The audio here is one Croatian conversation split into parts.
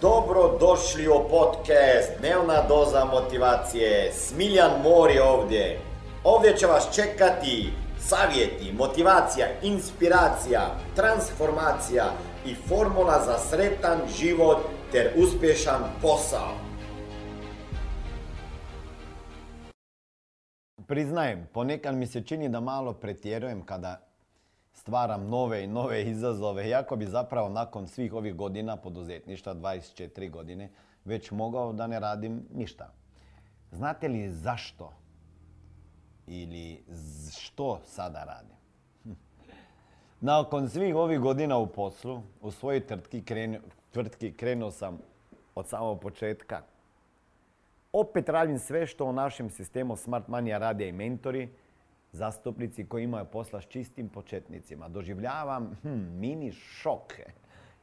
Dobro došli u podcast Dnevna doza motivacije. Smiljan Mor je ovdje. Ovdje će vas čekati savjeti, motivacija, inspiracija, transformacija i formula za sretan život ter uspješan posao. Priznajem, ponekad mi se čini da malo pretjerujem kada stvaram nove i nove izazove, iako bi zapravo nakon svih ovih godina poduzetništva, 24 godine, već mogao da ne radim ništa. Znate li zašto ili što sada radim? Nakon svih ovih godina u poslu, u svojoj tvrtki, tvrtki krenuo sam od samog početka. Opet radim sve što u našem sistemu Smart Mania rade i mentori, zastupnici koji imaju posla s čistim početnicima. Doživljavam hm, mini šok.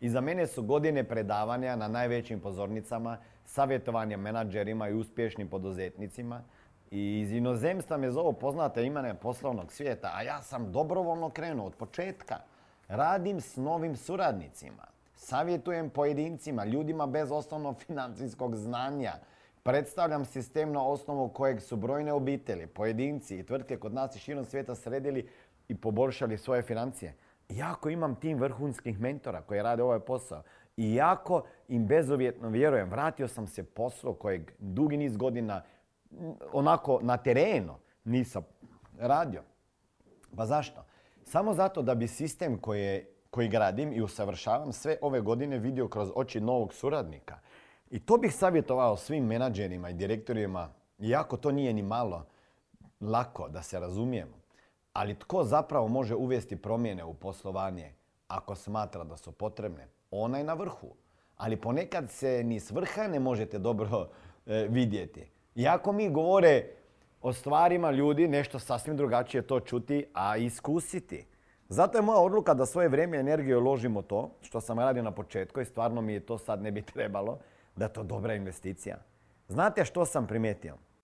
Za mene su godine predavanja na najvećim pozornicama, savjetovanja menadžerima i uspješnim poduzetnicima. I iz inozemstva me zovu poznate imene poslovnog svijeta, a ja sam dobrovoljno krenuo od početka. Radim s novim suradnicima. Savjetujem pojedincima, ljudima bez osnovnog financijskog znanja, Predstavljam sistem na osnovu kojeg su brojne obitelji, pojedinci i tvrtke kod nas i širom svijeta sredili i poboljšali svoje financije. Iako imam tim vrhunskih mentora koji rade ovaj posao, iako im bezuvjetno vjerujem, vratio sam se poslu kojeg dugi niz godina onako na terenu nisam radio. Pa zašto? Samo zato da bi sistem koji gradim i usavršavam sve ove godine vidio kroz oči novog suradnika. I to bih savjetovao svim menadžerima i direktorima, iako to nije ni malo lako da se razumijemo. Ali tko zapravo može uvesti promjene u poslovanje ako smatra da su potrebne? Ona je na vrhu. Ali ponekad se ni s vrha ne možete dobro e, vidjeti. Iako mi govore o stvarima ljudi, nešto sasvim drugačije to čuti, a iskusiti. Zato je moja odluka da svoje vrijeme i energiju uložimo to što sam radio na početku i stvarno mi je to sad ne bi trebalo da je to dobra investicija. Znate što sam primijetio?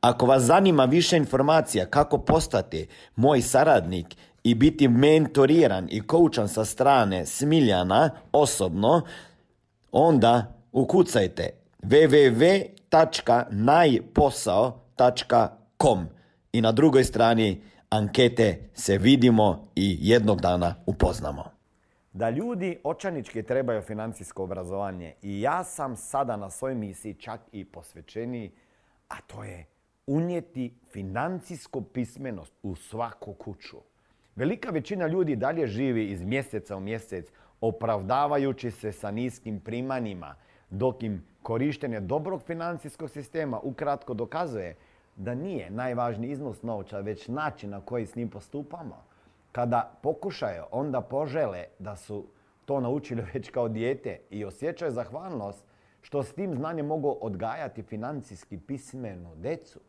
Ako vas zanima više informacija kako postati moj saradnik i biti mentoriran i koučan sa strane Smiljana osobno, onda ukucajte www.najposao.com i na drugoj strani ankete se vidimo i jednog dana upoznamo. Da ljudi očanički trebaju financijsko obrazovanje i ja sam sada na svojoj misiji čak i posvećeniji, a to je unijeti financijsku pismenost u svaku kuću. Velika većina ljudi dalje živi iz mjeseca u mjesec opravdavajući se sa niskim primanjima, dok im korištenje dobrog financijskog sistema ukratko dokazuje da nije najvažniji iznos novca, već način na koji s njim postupamo. Kada pokušaju, onda požele da su to naučili već kao dijete i osjećaju zahvalnost što s tim znanjem mogu odgajati financijski pismenu decu.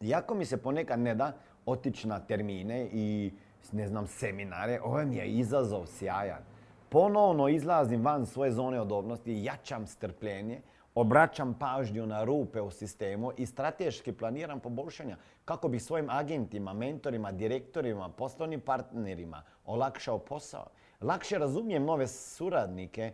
Iako mi se ponekad ne da otići na termine i ne znam, seminare, ovo mi je izazov sjajan. Ponovno izlazim van svoje zone odobnosti, jačam strpljenje, obraćam pažnju na rupe u sistemu i strateški planiram poboljšanja kako bi svojim agentima, mentorima, direktorima, poslovnim partnerima olakšao posao. Lakše razumijem nove suradnike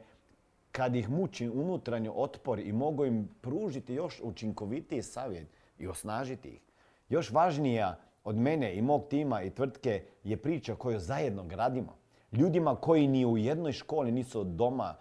kad ih muči unutranju otpor i mogu im pružiti još učinkovitiji savjet i osnažiti ih. Još važnija od mene i mog tima i tvrtke je priča koju zajedno gradimo. Ljudima koji ni u jednoj školi nisu doma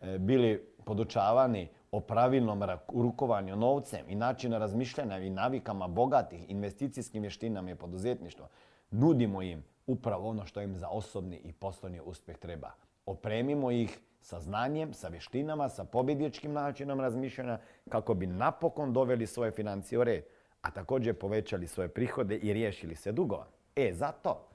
e, bili podučavani o pravilnom rukovanju novcem i načinu razmišljanja i navikama bogatih investicijskim vještinama i poduzetništva, nudimo im upravo ono što im za osobni i poslovni uspjeh treba. Opremimo ih sa znanjem, sa vještinama, sa pobjedničkim načinom razmišljanja kako bi napokon doveli svoje financije u red a također povećali svoje prihode i riješili se dugova. E, zato,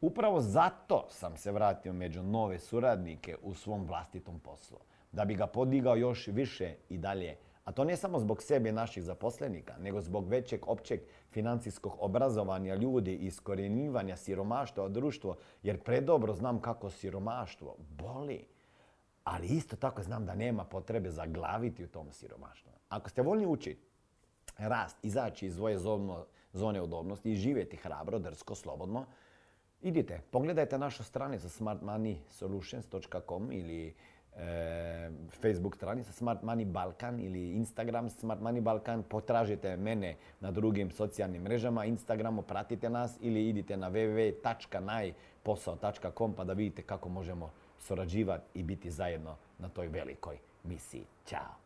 upravo zato sam se vratio među nove suradnike u svom vlastitom poslu. da bi ga podigao još više i dalje. A to ne samo zbog sebe naših zaposlenika, nego zbog većeg općeg financijskog obrazovanja ljudi i iskorjenjivanja siromaštva od društvo, jer predobro znam kako siromaštvo boli. Ali isto tako znam da nema potrebe zaglaviti u tom siromaštvu. Ako ste voljni učiti, rast, izaći iz svoje zone udobnosti i živjeti hrabro, drsko, slobodno, idite, pogledajte našu stranicu smartmoneysolutions.com ili e, Facebook stranica Smart Money Balkan ili Instagram Smart Money Balkan. Potražite mene na drugim socijalnim mrežama, Instagramu, pratite nas ili idite na www.najposao.com pa da vidite kako možemo surađivati i biti zajedno na toj velikoj misiji. Ćao!